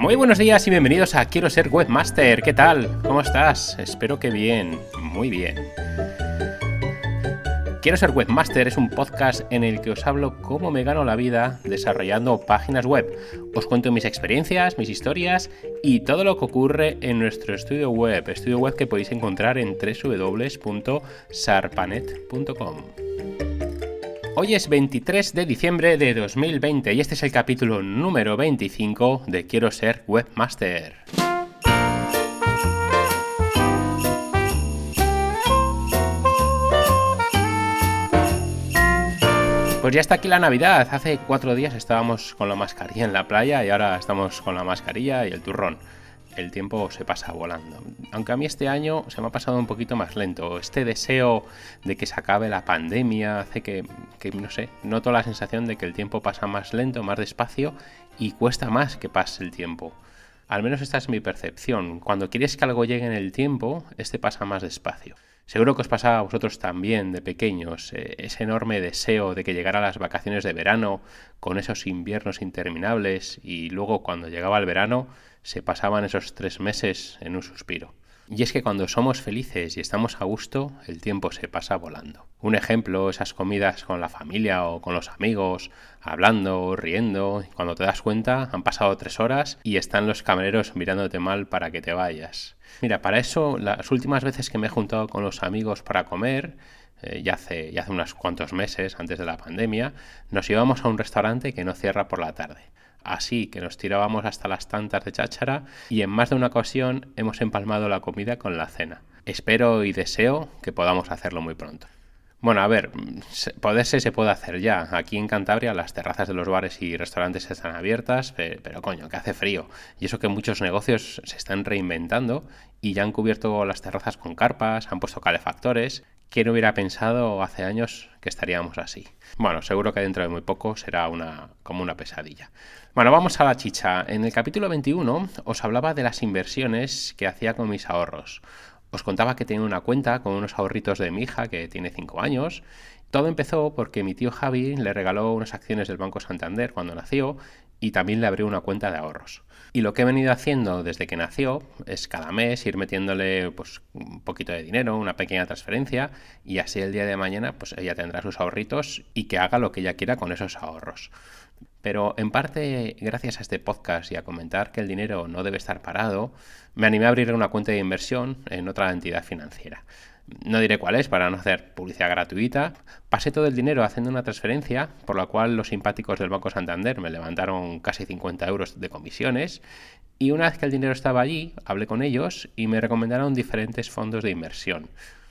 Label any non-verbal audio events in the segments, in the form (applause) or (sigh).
Muy buenos días y bienvenidos a Quiero ser webmaster. ¿Qué tal? ¿Cómo estás? Espero que bien, muy bien. Quiero ser webmaster es un podcast en el que os hablo cómo me gano la vida desarrollando páginas web. Os cuento mis experiencias, mis historias y todo lo que ocurre en nuestro estudio web, estudio web que podéis encontrar en www.sarpanet.com. Hoy es 23 de diciembre de 2020 y este es el capítulo número 25 de Quiero ser webmaster. Pues ya está aquí la Navidad. Hace cuatro días estábamos con la mascarilla en la playa y ahora estamos con la mascarilla y el turrón. El tiempo se pasa volando. Aunque a mí este año se me ha pasado un poquito más lento. Este deseo de que se acabe la pandemia hace que, que, no sé, noto la sensación de que el tiempo pasa más lento, más despacio y cuesta más que pase el tiempo. Al menos esta es mi percepción. Cuando quieres que algo llegue en el tiempo, este pasa más despacio. Seguro que os pasaba a vosotros también de pequeños, eh, ese enorme deseo de que llegara las vacaciones de verano con esos inviernos interminables y luego cuando llegaba el verano se pasaban esos tres meses en un suspiro. Y es que cuando somos felices y estamos a gusto, el tiempo se pasa volando. Un ejemplo, esas comidas con la familia o con los amigos, hablando, riendo, cuando te das cuenta han pasado tres horas y están los camareros mirándote mal para que te vayas. Mira, para eso las últimas veces que me he juntado con los amigos para comer, eh, ya, hace, ya hace unos cuantos meses, antes de la pandemia, nos íbamos a un restaurante que no cierra por la tarde así que nos tirábamos hasta las tantas de cháchara y en más de una ocasión hemos empalmado la comida con la cena. Espero y deseo que podamos hacerlo muy pronto. Bueno, a ver, poderse se puede hacer ya. Aquí en Cantabria las terrazas de los bares y restaurantes están abiertas, pero coño, que hace frío. Y eso que muchos negocios se están reinventando y ya han cubierto las terrazas con carpas, han puesto calefactores. ¿Quién hubiera pensado hace años que estaríamos así? Bueno, seguro que dentro de muy poco será una, como una pesadilla. Bueno, vamos a la chicha. En el capítulo 21 os hablaba de las inversiones que hacía con mis ahorros. Os contaba que tenía una cuenta con unos ahorritos de mi hija que tiene 5 años. Todo empezó porque mi tío Javi le regaló unas acciones del Banco Santander cuando nació y también le abrió una cuenta de ahorros. Y lo que he venido haciendo desde que nació es cada mes ir metiéndole pues, un poquito de dinero, una pequeña transferencia, y así el día de mañana pues ella tendrá sus ahorritos y que haga lo que ella quiera con esos ahorros. Pero en parte, gracias a este podcast y a comentar que el dinero no debe estar parado, me animé a abrir una cuenta de inversión en otra entidad financiera. No diré cuál es para no hacer publicidad gratuita. Pasé todo el dinero haciendo una transferencia, por la cual los simpáticos del Banco Santander me levantaron casi 50 euros de comisiones. Y una vez que el dinero estaba allí, hablé con ellos y me recomendaron diferentes fondos de inversión.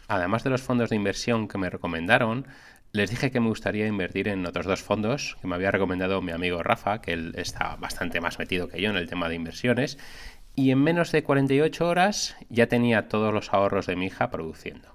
Además de los fondos de inversión que me recomendaron, les dije que me gustaría invertir en otros dos fondos que me había recomendado mi amigo Rafa, que él está bastante más metido que yo en el tema de inversiones, y en menos de 48 horas ya tenía todos los ahorros de mi hija produciendo.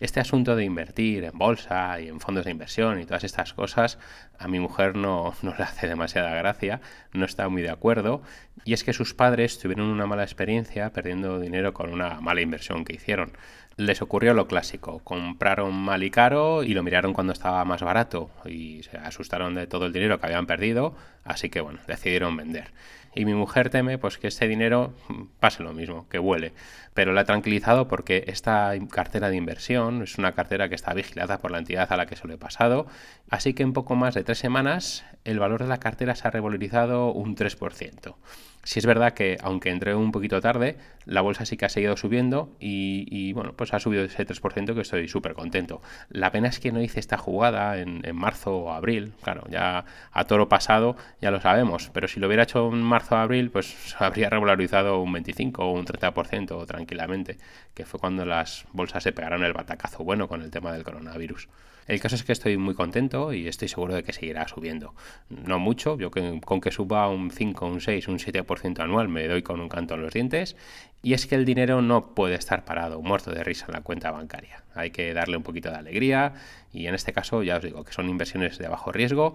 Este asunto de invertir en bolsa y en fondos de inversión y todas estas cosas a mi mujer no, no, le hace demasiada gracia, no está muy de acuerdo y es que sus padres tuvieron una mala experiencia perdiendo dinero con una mala inversión que hicieron les ocurrió lo clásico. Compraron mal y caro y lo miraron cuando estaba más barato y se asustaron de todo el dinero que habían perdido, así que bueno, decidieron vender. Y mi mujer teme pues que este dinero pase lo mismo, que vuele. Pero la ha tranquilizado porque esta cartera de inversión es una cartera que está vigilada por la entidad a la que se lo he pasado, así que en poco más de tres semanas el valor de la cartera se ha revalorizado un 3%. Si es verdad que, aunque entré un poquito tarde, la bolsa sí que ha seguido subiendo y, bueno, pues ha subido ese 3% que estoy súper contento. La pena es que no hice esta jugada en, marzo o abril. Claro, ya a toro pasado ya lo sabemos, pero si lo hubiera hecho en marzo o abril, pues (laughs) habría regularizado un 25 o un 30% tranquilamente, que fue cuando las bolsas se pegaron el batacazo bueno con el tema del coronavirus. El caso es que estoy muy contento y estoy seguro de que seguirá subiendo. No mucho, yo que, con que suba un 5, un 6, un 7% anual me doy con un canto en los dientes. Y es que el dinero no puede estar parado, muerto de risa en la cuenta bancaria. Hay que darle un poquito de alegría y en este caso ya os digo que son inversiones de bajo riesgo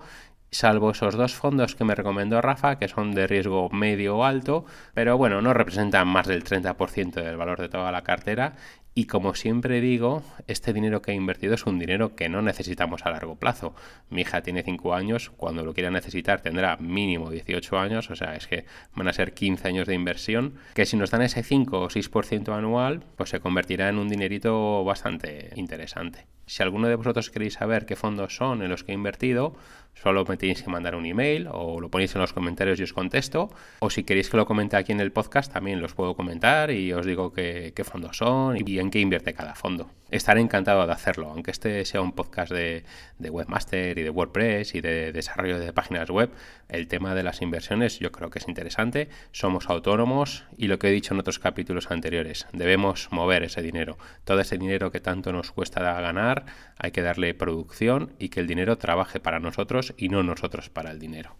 salvo esos dos fondos que me recomendó Rafa, que son de riesgo medio o alto, pero bueno, no representan más del 30% del valor de toda la cartera Y como siempre digo, este dinero que he invertido es un dinero que no necesitamos a largo plazo. Mi hija tiene 5 años, cuando lo quiera necesitar tendrá mínimo 18 años, o sea, es que van a ser 15 años de inversión, que si nos dan ese 5 o 6% anual, pues se convertirá en un dinerito bastante interesante. Si alguno de vosotros queréis saber qué fondos son en los que he invertido, solo me tenéis que mandar un email o lo ponéis en los comentarios y os contesto. O si queréis que lo comente aquí en el podcast, también los puedo comentar y os digo qué, fondos son y en qué invierte cada fondo. Estaré encantado de hacerlo, aunque este sea un podcast de, de webmaster y de WordPress y de desarrollo de páginas web. El tema de las inversiones yo creo que es interesante. Somos autónomos y lo que he dicho en otros capítulos anteriores, debemos mover ese dinero. Todo ese dinero que tanto nos cuesta ganar, hay que darle producción y que el dinero trabaje para nosotros y no nosotros para el dinero.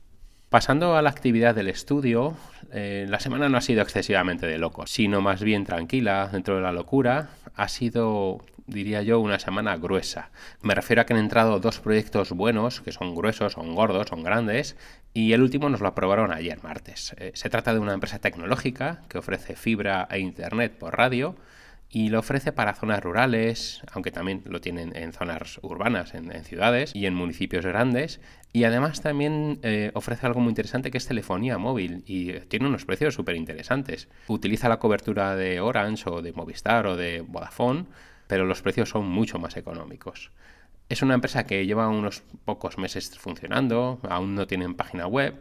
Pasando a la actividad del estudio, eh, la semana no ha sido excesivamente de loco, sino más bien tranquila dentro de la locura. Ha sido, diría yo, una semana gruesa. Me refiero a que han entrado dos proyectos buenos, que son gruesos, son gordos, son grandes, y el último nos lo aprobaron ayer martes. Eh, se trata de una empresa tecnológica que ofrece fibra e internet por radio y lo ofrece para zonas rurales, aunque también lo tienen en zonas urbanas, en, ciudades y en municipios grandes. Y además también eh, ofrece algo muy interesante que es telefonía móvil y tiene unos precios súper interesantes. Utiliza la cobertura de Orange o de Movistar o de Vodafone, pero los precios son mucho más económicos. Es una empresa que lleva unos pocos meses funcionando, aún no tienen página web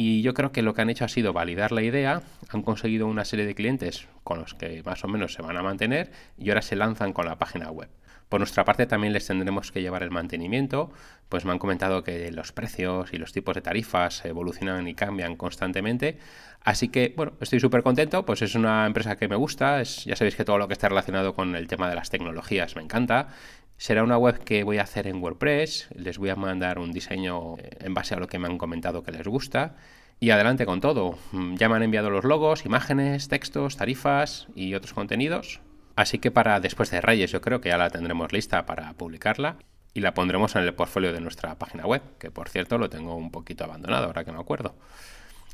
y yo creo que lo que han hecho ha sido validar la idea, han conseguido una serie de clientes con los que más o menos se van a mantener y ahora se lanzan con la página web. Por nuestra parte también les tendremos que llevar el mantenimiento, pues me han comentado que los precios y los tipos de tarifas evolucionan y cambian constantemente, así que bueno, estoy súper contento, pues es una empresa que me gusta, es, ya sabéis que todo lo que está relacionado con el tema de las tecnologías me encanta Será una web que voy a hacer en WordPress, les voy a mandar un diseño eh, en base a lo que me han comentado que les gusta. Y adelante con todo. Mm, ya me han enviado los logos, imágenes, textos, tarifas y otros contenidos. Así que para después de Reyes yo creo que ya la tendremos lista para publicarla y la pondremos en el portfolio de nuestra página web, que por cierto lo tengo un poquito abandonado ahora que me acuerdo.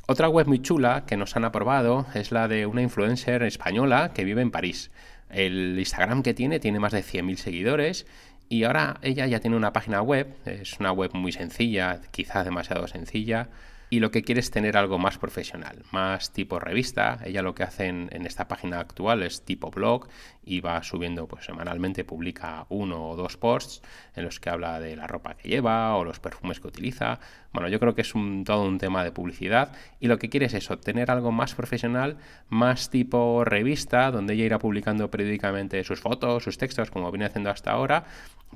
Otra web muy chula que nos han aprobado es la de una influencer española que vive en París. El Instagram que tiene tiene más de 100.000 seguidores y ahora ella ya tiene una página web, es una web muy sencilla, quizá demasiado sencilla, y lo que quiere es tener algo más profesional, más tipo revista. Ella lo que hace en, esta página actual es tipo blog y va subiendo pues semanalmente, publica uno o dos posts en los que habla de la ropa que lleva o los perfumes que utiliza. Bueno, yo creo que es todo un tema de publicidad y lo que quiere es eso, tener algo más profesional, más tipo revista, donde ella irá publicando periódicamente sus fotos, sus textos, como viene haciendo hasta ahora,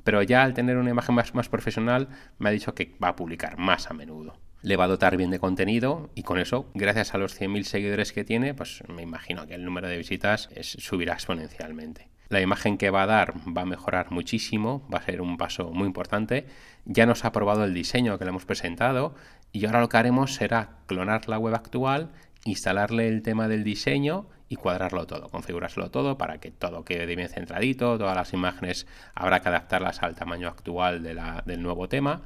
pero ya al tener una imagen más, más profesional me ha dicho que va a publicar más a menudo le va a dotar bien de contenido y con eso, gracias a los 100.000 seguidores que tiene, pues me imagino que el número de visitas subirá exponencialmente. La imagen que va a dar va a mejorar muchísimo, va a ser un paso muy importante. Ya nos ha aprobado el diseño que le hemos presentado y ahora lo que haremos será clonar la web actual, instalarle el tema del diseño y cuadrarlo todo, configurárselo todo para que todo quede bien centradito, todas las imágenes habrá que adaptarlas al tamaño actual del nuevo tema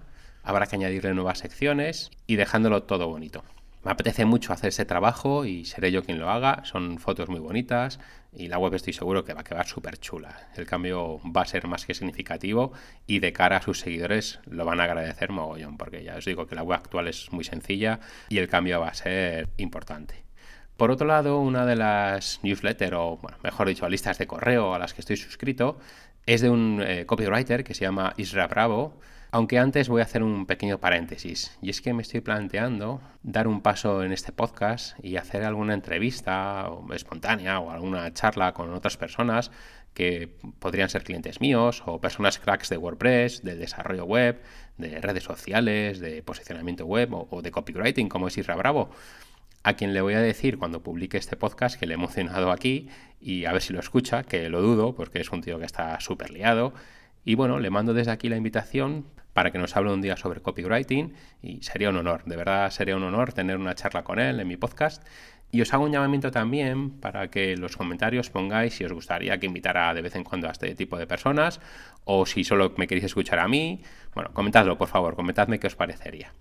habrá que añadirle nuevas secciones y dejándolo todo bonito. Me apetece mucho hacer ese trabajo y seré yo quien lo haga. Son fotos muy bonitas y la web estoy seguro que va a quedar súper chula. El cambio va a ser más que significativo y de cara a sus seguidores lo van a agradecer mogollón porque ya os digo que la web actual es muy sencilla y el cambio va a ser importante. Por otro lado, una de las newsletters, o mejor dicho, listas de correo a las que estoy suscrito, es de un eh, copywriter que se llama Isra Bravo aunque antes voy a hacer un pequeño paréntesis, y es que me estoy planteando dar un paso en este podcast y hacer alguna entrevista espontánea o alguna charla con otras personas que podrían ser clientes míos o personas cracks de WordPress, del desarrollo web, de redes sociales, de posicionamiento web o, de copywriting, como es Isra Bravo. A quien le voy a decir cuando publique este podcast que le he emocionado aquí y a ver si lo escucha, que lo dudo porque es un tío que está súper liado y bueno, le mando desde aquí la invitación para que nos hable un día sobre copywriting y sería un honor, de verdad sería un honor tener una charla con él en mi podcast. Y os hago un llamamiento también para que en los comentarios pongáis si os gustaría que invitara de vez en cuando a este tipo de personas o si solo me queréis escuchar a mí. Bueno, comentadlo por favor, comentadme qué os parecería.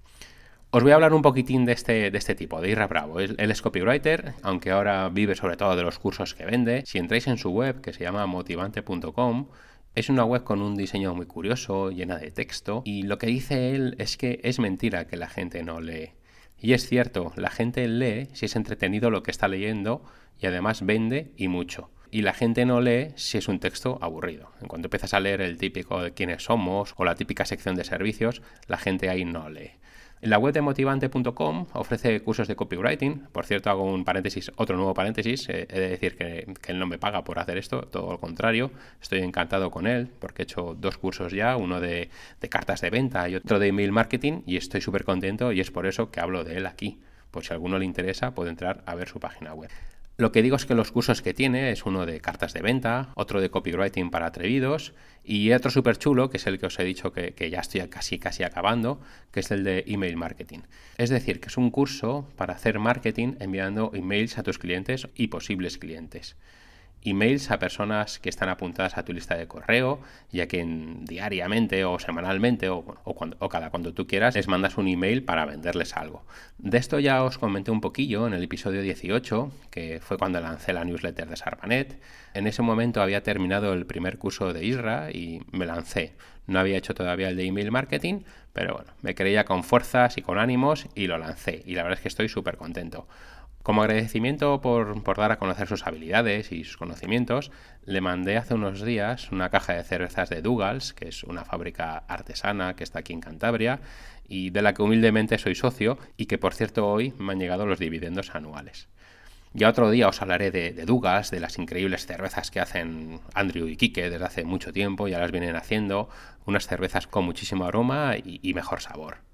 Os voy a hablar un poquitín de este, de este tipo, de Irra Bravo. Él, es copywriter, aunque ahora vive sobre todo de los cursos que vende. Si entráis en su web, que se llama motivante.com, es una web con un diseño muy curioso, llena de texto, y lo que dice él es que es mentira que la gente no lee. Y es cierto, la gente lee si es entretenido lo que está leyendo y además vende y mucho. Y la gente no lee si es un texto aburrido. En cuanto empiezas a leer el típico de quiénes somos o la típica sección de servicios, la gente ahí no lee. La web de motivante.com ofrece cursos de copywriting. Por cierto, hago un paréntesis, otro nuevo paréntesis. Eh, he de decir que, él no me paga por hacer esto, todo lo contrario. Estoy encantado con él porque he hecho dos cursos ya, uno de, de cartas de venta y otro de email marketing y estoy súper contento y es por eso que hablo de él aquí. Por si a alguno le interesa, puede entrar a ver su página web. Lo que digo es que los cursos que tiene es uno de cartas de venta, otro de copywriting para atrevidos y otro súper chulo, que es el que os he dicho que, que, ya estoy casi casi acabando, que es el de email marketing. Es decir, que es un curso para hacer marketing enviando emails a tus clientes y posibles clientes emails a personas que están apuntadas a tu lista de correo, ya que diariamente o semanalmente o, cada cuando tú quieras les mandas un email para venderles algo. De esto ya os comenté un poquillo en el episodio 18, que fue cuando lancé la newsletter de Sarpanet. En ese momento había terminado el primer curso de Isra y me lancé. No había hecho todavía el de email marketing, pero bueno, me creía con fuerzas y con ánimos y lo lancé. Y la verdad es que estoy súper contento. Como agradecimiento por, dar a conocer sus habilidades y sus conocimientos, le mandé hace unos días una caja de cervezas de Dougals, que es una fábrica artesana que está aquí en Cantabria y de la que humildemente soy socio y que por cierto hoy me han llegado los dividendos anuales. Ya otro día os hablaré de, de de las increíbles cervezas que hacen Andrew y Kike desde hace mucho tiempo, ya las vienen haciendo, unas cervezas con muchísimo aroma y mejor sabor.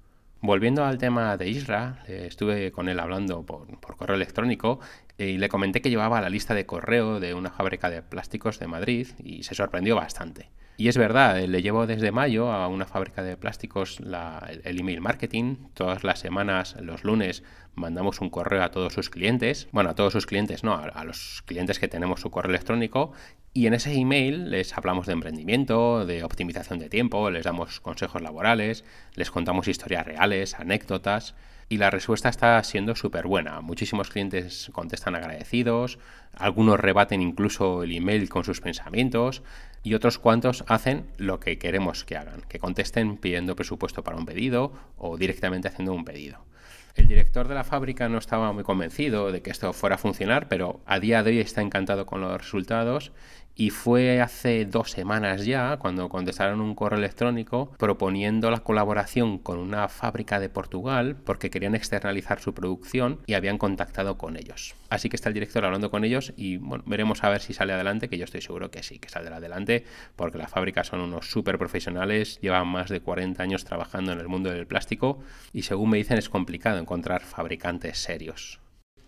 Volviendo al tema de Isra, estuve con él hablando por, correo electrónico y le comenté que llevaba la lista de correo de una fábrica de plásticos de Madrid y se sorprendió bastante. Y es verdad, le llevo desde mayo a una fábrica de plásticos el email marketing. Todas las semanas, los lunes, mandamos un correo a todos sus clientes. Bueno, a todos sus clientes, no, a, los clientes que tenemos su correo electrónico. Y en ese email les hablamos de emprendimiento, de optimización de tiempo, les damos consejos laborales, les contamos historias reales, anécdotas y la respuesta está siendo súper buena. Muchísimos clientes contestan agradecidos, algunos rebaten incluso el email con sus pensamientos y otros cuantos hacen lo que queremos que hagan, que contesten pidiendo presupuesto para un pedido o directamente haciendo un pedido. El director de la fábrica no estaba muy convencido de que esto fuera a funcionar, pero a día de hoy está encantado con los resultados y fue hace dos semanas ya cuando contestaron un correo electrónico proponiendo la colaboración con una fábrica de Portugal porque querían externalizar su producción y habían contactado con ellos. Así que está el director hablando con ellos y bueno, veremos a ver si sale adelante, que yo estoy seguro que sí, que saldrá adelante porque la fábrica son unos súper profesionales, llevan más de 40 años trabajando en el mundo del plástico y según me dicen es complicado encontrar fabricantes serios.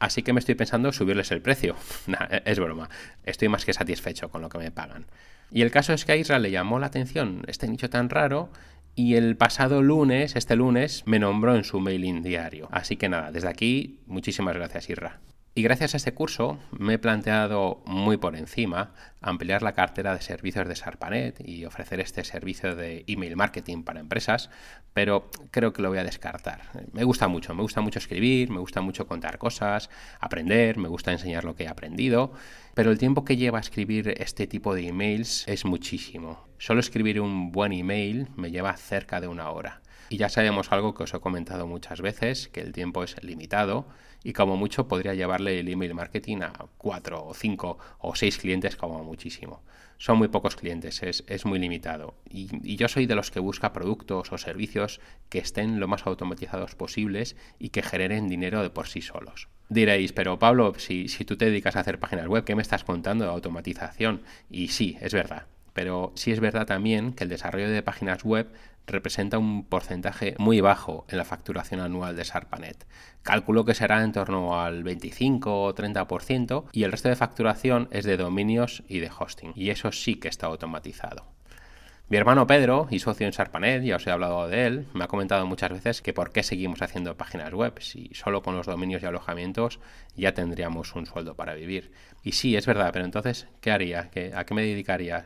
Así que me estoy pensando subirles el precio. (laughs) es broma. Estoy más que satisfecho con lo que me pagan. Y el caso es que a Israel le llamó la atención este nicho tan raro y el pasado lunes, este lunes, me nombró en su mailing diario. Así que nada, desde aquí, muchísimas gracias, Isra. Y gracias a este curso me he planteado muy por encima ampliar la cartera de servicios de Sarpanet y ofrecer este servicio de email marketing para empresas, pero creo que lo voy a descartar. Me gusta mucho, me gusta mucho escribir, me gusta mucho contar cosas, aprender, me gusta enseñar lo que he aprendido, pero el tiempo que lleva escribir este tipo de emails es muchísimo. Solo escribir un buen email me lleva cerca de una hora. Y ya sabemos algo que os he comentado muchas veces, que el tiempo es limitado y como mucho podría llevarle el email marketing a cuatro o cinco o seis clientes como muchísimo. Son muy pocos clientes, es, muy limitado. Y, yo soy de los que busca productos o servicios que estén lo más automatizados posibles y que generen dinero de por sí solos. Diréis, pero Pablo, si, si tú te dedicas a hacer páginas web, ¿qué me estás contando de automatización? Y sí, es verdad. Pero sí es verdad también que el desarrollo de páginas web representa un porcentaje muy bajo en la facturación anual de Sarpanet. Calculo que será en torno al 25 o 30% y el resto de facturación es de dominios y de hosting. Y eso sí que está automatizado. Mi hermano Pedro, y socio en Sarpanet, ya os he hablado de él, me ha comentado muchas veces que por qué seguimos haciendo páginas web si solo con los dominios y alojamientos ya tendríamos un sueldo para vivir. Y sí, es verdad, pero entonces, ¿qué haría? ¿A qué me dedicaría?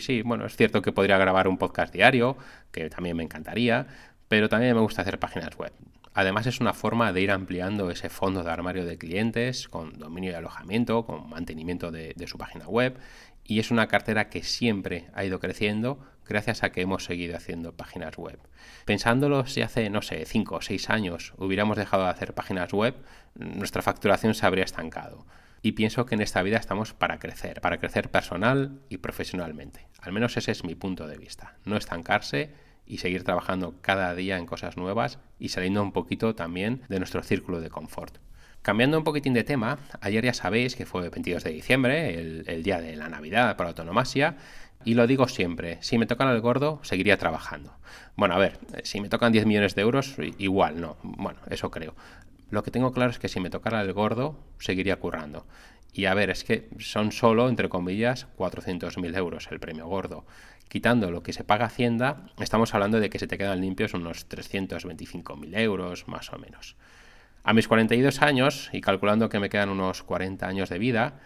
sí, bueno, es cierto que podría grabar un podcast diario, que también me encantaría, pero también me gusta hacer páginas web. Además es una forma de ir ampliando ese fondo de armario de clientes con dominio y alojamiento, con mantenimiento de su página web y es una cartera que siempre ha ido creciendo gracias a que hemos seguido haciendo páginas web. Pensándolo, si hace, no sé, 5 o 6 años hubiéramos dejado de hacer páginas web, nuestra facturación se habría estancado. Y pienso que en esta vida estamos para crecer, para crecer personal y profesionalmente. Al menos ese es mi punto de vista. No estancarse y seguir trabajando cada día en cosas nuevas y saliendo un poquito también de nuestro círculo de confort. Cambiando un poquitín de tema, ayer ya sabéis que fue el 22 de diciembre, el, día de la Navidad para autonomasia, y lo digo siempre, si me tocan el gordo, seguiría trabajando. Bueno, a ver, si me tocan 10 millones de euros, igual, no. Bueno, eso creo. Lo que tengo claro es que si me tocara el gordo, seguiría currando. Y a ver, es que son solo, entre comillas, 400.000 euros el premio gordo. Quitando lo que se paga Hacienda, estamos hablando de que se te quedan limpios unos 325.000 euros, más o menos. A mis 42 años, y calculando que me quedan unos 40 años de vida,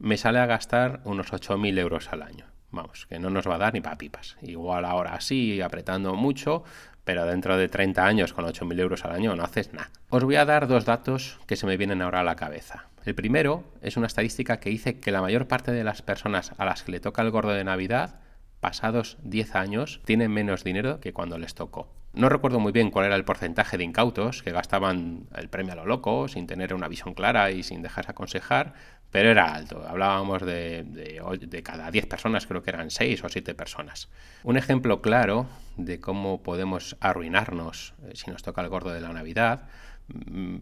me sale a gastar unos 8.000 euros al año. Vamos, que no nos va a dar ni para pipas. Igual ahora sí, apretando mucho, pero dentro de 30 años con 8.000 euros al año no haces nada. Os voy a dar dos datos que se me vienen ahora a la cabeza. El primero es una estadística que dice que la mayor parte de las personas a las que le toca el gordo de Navidad, pasados 10 años, tienen menos dinero que cuando les tocó. No recuerdo muy bien cuál era el porcentaje de incautos que gastaban el premio a lo loco, sin tener una visión clara y sin dejarse aconsejar, pero era alto. Hablábamos de, cada 10 personas, creo que eran 6 o 7 personas. Un ejemplo claro de cómo podemos arruinarnos eh, si nos toca el gordo de la Navidad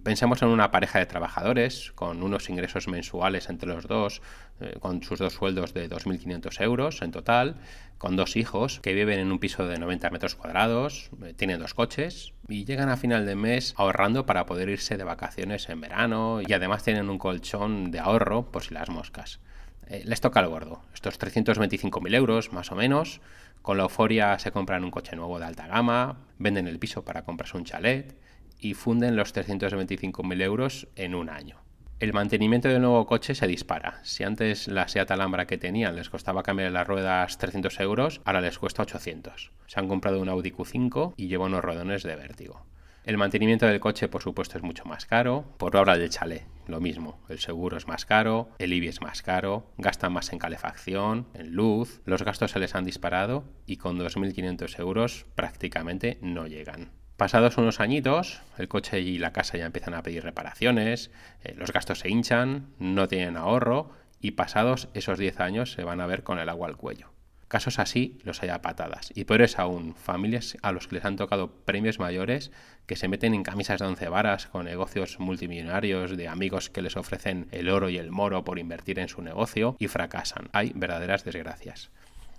pensemos en una pareja de trabajadores con unos ingresos mensuales entre los dos, eh, con sus dos sueldos de 2.500 euros en total, con dos hijos que viven en un piso de 90 metros cuadrados, eh, tienen dos coches y llegan a final de mes ahorrando para poder irse de vacaciones en verano y además tienen un colchón de ahorro por si las moscas. Eh, les toca el gordo, estos 325.000 euros más o menos. Con la euforia se compran un coche nuevo de alta gama, venden el piso para comprarse un chalet y funden los 325.000 euros en un año. El mantenimiento del nuevo coche se dispara. Si antes la Seat Alhambra que tenían les costaba cambiar las ruedas 300 euros, ahora les cuesta 800. Se han comprado un Audi Q5 y lleva unos rodones de vértigo. El mantenimiento del coche, por supuesto, es mucho más caro. Por obra del chalet, lo mismo. El seguro es más caro, el IBI es más caro, gastan más en calefacción, en luz. Los gastos se les han disparado y con 2.500 euros prácticamente no llegan. Pasados unos añitos, el coche y la casa ya empiezan a pedir reparaciones, eh, los gastos se hinchan, no tienen ahorro y pasados esos 10 años se van a ver con el agua al cuello. Casos así los hay a patadas. Y peores aún, familias a los que les han tocado premios mayores que se meten en camisas de once varas con negocios multimillonarios de amigos que les ofrecen el oro y el moro por invertir en su negocio y fracasan. Hay verdaderas desgracias.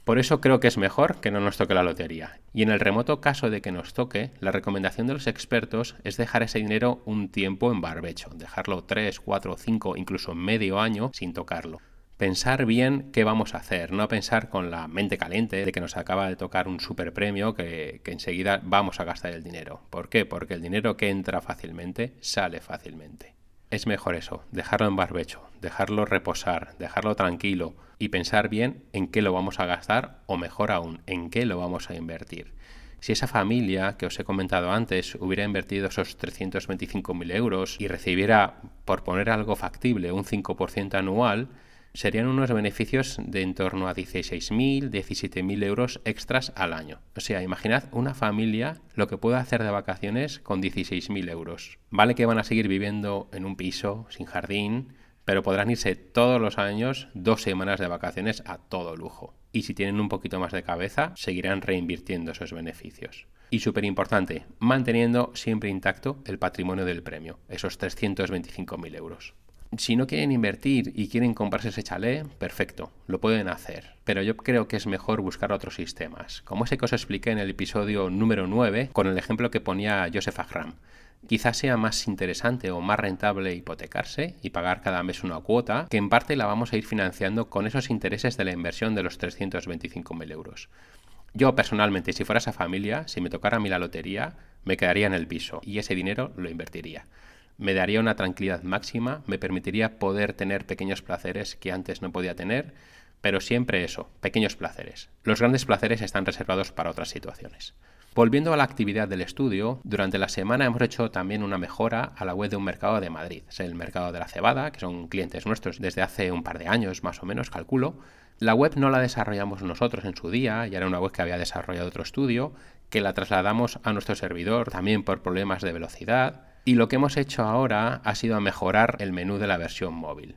Por eso creo que es mejor que no nos toque la lotería. Y en el remoto caso de que nos toque, la recomendación de los expertos es dejar ese dinero un tiempo en barbecho, dejarlo 3, 4, 5, incluso medio año sin tocarlo. Pensar bien qué vamos a hacer, no pensar con la mente caliente de que nos acaba de tocar un super premio que, que enseguida vamos a gastar el dinero. ¿Por qué? Porque el dinero que entra fácilmente sale fácilmente es mejor eso, dejarlo en barbecho, dejarlo reposar, dejarlo tranquilo y pensar bien en qué lo vamos a gastar o mejor aún, en qué lo vamos a invertir. Si esa familia que os he comentado antes hubiera invertido esos 325.000 euros y recibiera, por poner algo factible, un 5% anual, serían unos beneficios de en torno a 16.000, 17.000 euros extras al año. O sea, imaginad una familia lo que puede hacer de vacaciones con 16.000 euros. Vale que van a seguir viviendo en un piso, sin jardín, pero podrán irse todos los años dos semanas de vacaciones a todo lujo. Y si tienen un poquito más de cabeza, seguirán reinvirtiendo esos beneficios. Y súper importante, manteniendo siempre intacto el patrimonio del premio, esos 325.000 euros. Si no quieren invertir y quieren comprarse ese chalet, perfecto, lo pueden hacer. Pero yo creo que es mejor buscar otros sistemas, como ese que os expliqué en el episodio número 9 con el ejemplo que ponía Joseph Agram. Quizás sea más interesante o más rentable hipotecarse y pagar cada mes una cuota, que en parte la vamos a ir financiando con esos intereses de la inversión de los 325.000 euros. Yo personalmente, si fuera esa familia, si me tocara a mí la lotería, me quedaría en el piso y ese dinero lo invertiría me daría una tranquilidad máxima, me permitiría poder tener pequeños placeres que antes no podía tener, pero siempre eso, pequeños placeres. Los grandes placeres están reservados para otras situaciones. Volviendo a la actividad del estudio, durante la semana hemos hecho también una mejora a la web de un mercado de Madrid. Es el mercado de la cebada, que son clientes nuestros desde hace un par de años más o menos, calculo. La web no la desarrollamos nosotros en su día, ya era una web que había desarrollado otro estudio, que la trasladamos a nuestro servidor también por problemas de velocidad. Y lo que hemos hecho ahora ha sido mejorar el menú de la versión móvil.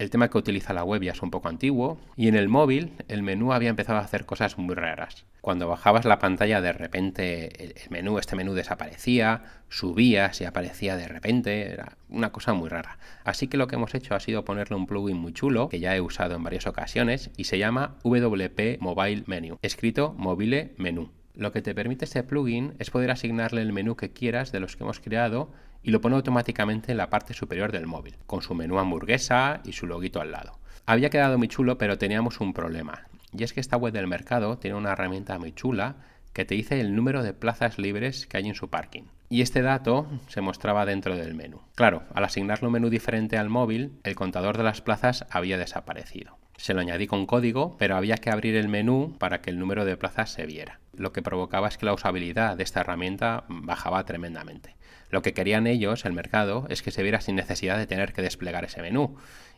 El tema que utiliza la web ya es un poco antiguo y en el móvil el menú había empezado a hacer cosas muy raras. Cuando bajabas la pantalla de repente el menú, este menú desaparecía, subía y aparecía de repente, era una cosa muy rara. Así que lo que hemos hecho ha sido ponerle un plugin muy chulo que ya he usado en varias ocasiones y se llama WP Mobile Menu, escrito Mobile Menú. Lo que te permite este plugin es poder asignarle el menú que quieras de los que hemos creado y lo pone automáticamente en la parte superior del móvil, con su menú hamburguesa y su loguito al lado. Había quedado muy chulo, pero teníamos un problema, y es que esta web del mercado tiene una herramienta muy chula que te dice el número de plazas libres que hay en su parking. Y este dato se mostraba dentro del menú. Claro, al asignarle un menú diferente al móvil, el contador de las plazas había desaparecido. Se lo añadí con código, pero había que abrir el menú para que el número de plazas se viera. Lo que provocaba es que la usabilidad de esta herramienta bajaba tremendamente. Lo que querían ellos, el mercado, es que se viera sin necesidad de tener que desplegar ese menú.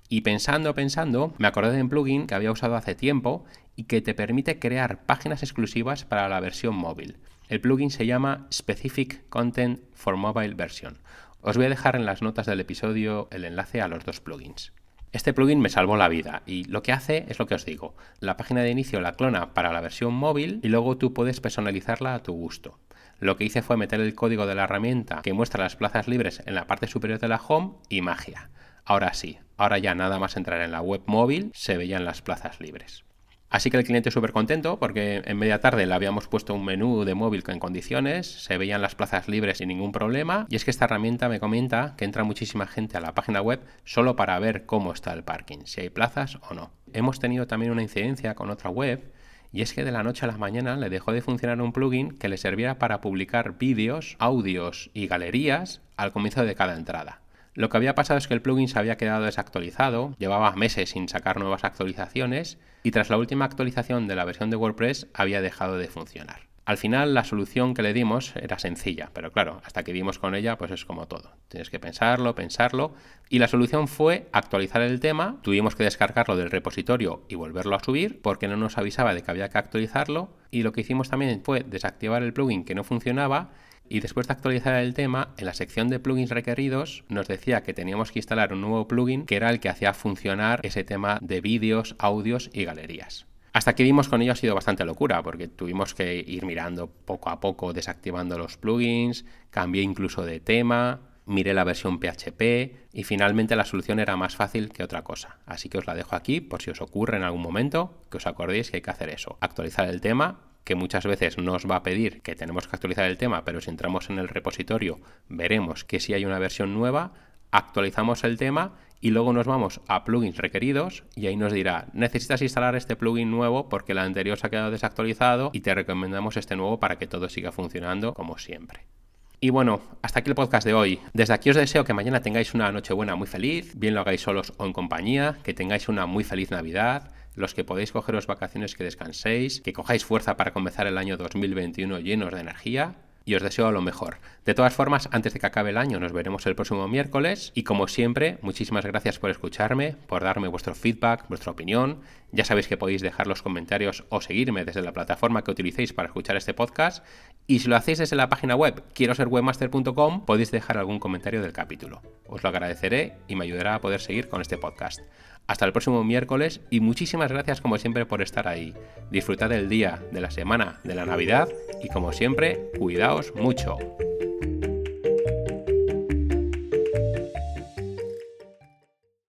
Y pensando, pensando, me acordé de un plugin que había usado hace tiempo y que te permite crear páginas exclusivas para la versión móvil. El plugin se llama Specific Content for Mobile Version. Os voy a dejar en las notas del episodio el enlace a los dos plugins. Este plugin me salvó la vida y lo que hace es lo que os digo. La página de inicio la clona para la versión móvil y luego tú puedes personalizarla a tu gusto. Lo que hice fue meter el código de la herramienta que muestra las plazas libres en la parte superior de la home y magia. Ahora sí, ahora ya nada más entrar en la web móvil se veían las plazas libres. Así que el cliente súper contento porque en media tarde le habíamos puesto un menú de móvil en condiciones, se veían las plazas libres sin ningún problema y es que esta herramienta me comenta que entra muchísima gente a la página web solo para ver cómo está el parking, si hay plazas o no. Hemos tenido también una incidencia con otra web y es que de la noche a la mañana le dejó de funcionar un plugin que le servía para publicar vídeos, audios y galerías al comienzo de cada entrada. Lo que había pasado es que el plugin se había quedado desactualizado, llevaba meses sin sacar nuevas actualizaciones y tras la última actualización de la versión de WordPress había dejado de funcionar. Al final la solución que le dimos era sencilla, pero claro, hasta que dimos con ella pues es como todo. Tienes que pensarlo, pensarlo y la solución fue actualizar el tema, tuvimos que descargarlo del repositorio y volverlo a subir porque no nos avisaba de que había que actualizarlo y lo que hicimos también fue desactivar el plugin que no funcionaba y después de actualizar el tema, en la sección de plugins requeridos nos decía que teníamos que instalar un nuevo plugin que era el que hacía funcionar ese tema de vídeos, audios y galerías. Hasta que vimos con ello ha sido bastante locura, porque tuvimos que ir mirando poco a poco, desactivando los plugins, cambié incluso de tema, miré la versión PHP y finalmente la solución era más fácil que otra cosa. Así que os la dejo aquí por si os ocurre en algún momento que os acordéis que hay que hacer eso. Actualizar el tema, que muchas veces nos va a pedir que tenemos que actualizar el tema, pero si entramos en el repositorio veremos que si hay una versión nueva, actualizamos el tema y luego nos vamos a plugins requeridos y ahí nos dirá, necesitas instalar este plugin nuevo porque el anterior se ha quedado desactualizado y te recomendamos este nuevo para que todo siga funcionando como siempre. Y bueno, hasta aquí el podcast de hoy. Desde aquí os deseo que mañana tengáis una noche buena muy feliz, bien lo hagáis solos o en compañía, que tengáis una muy feliz Navidad, los que podéis cogeros vacaciones que descanséis, que cojáis fuerza para comenzar el año 2021 llenos de energía y os deseo lo mejor. De todas formas, antes de que acabe el año, nos veremos el próximo miércoles y como siempre, muchísimas gracias por escucharme, por darme vuestro feedback, vuestra opinión. Ya sabéis que podéis dejar los comentarios o seguirme desde la plataforma que utilicéis para escuchar este podcast y si lo hacéis desde la página web quiero ser webmaster.com, podéis dejar algún comentario del capítulo. Os lo agradeceré y me ayudará a poder seguir con este podcast. Hasta el próximo miércoles y muchísimas gracias como siempre por estar ahí. Disfrutad del día, de la semana, de la Navidad y como siempre, cuidaos mucho.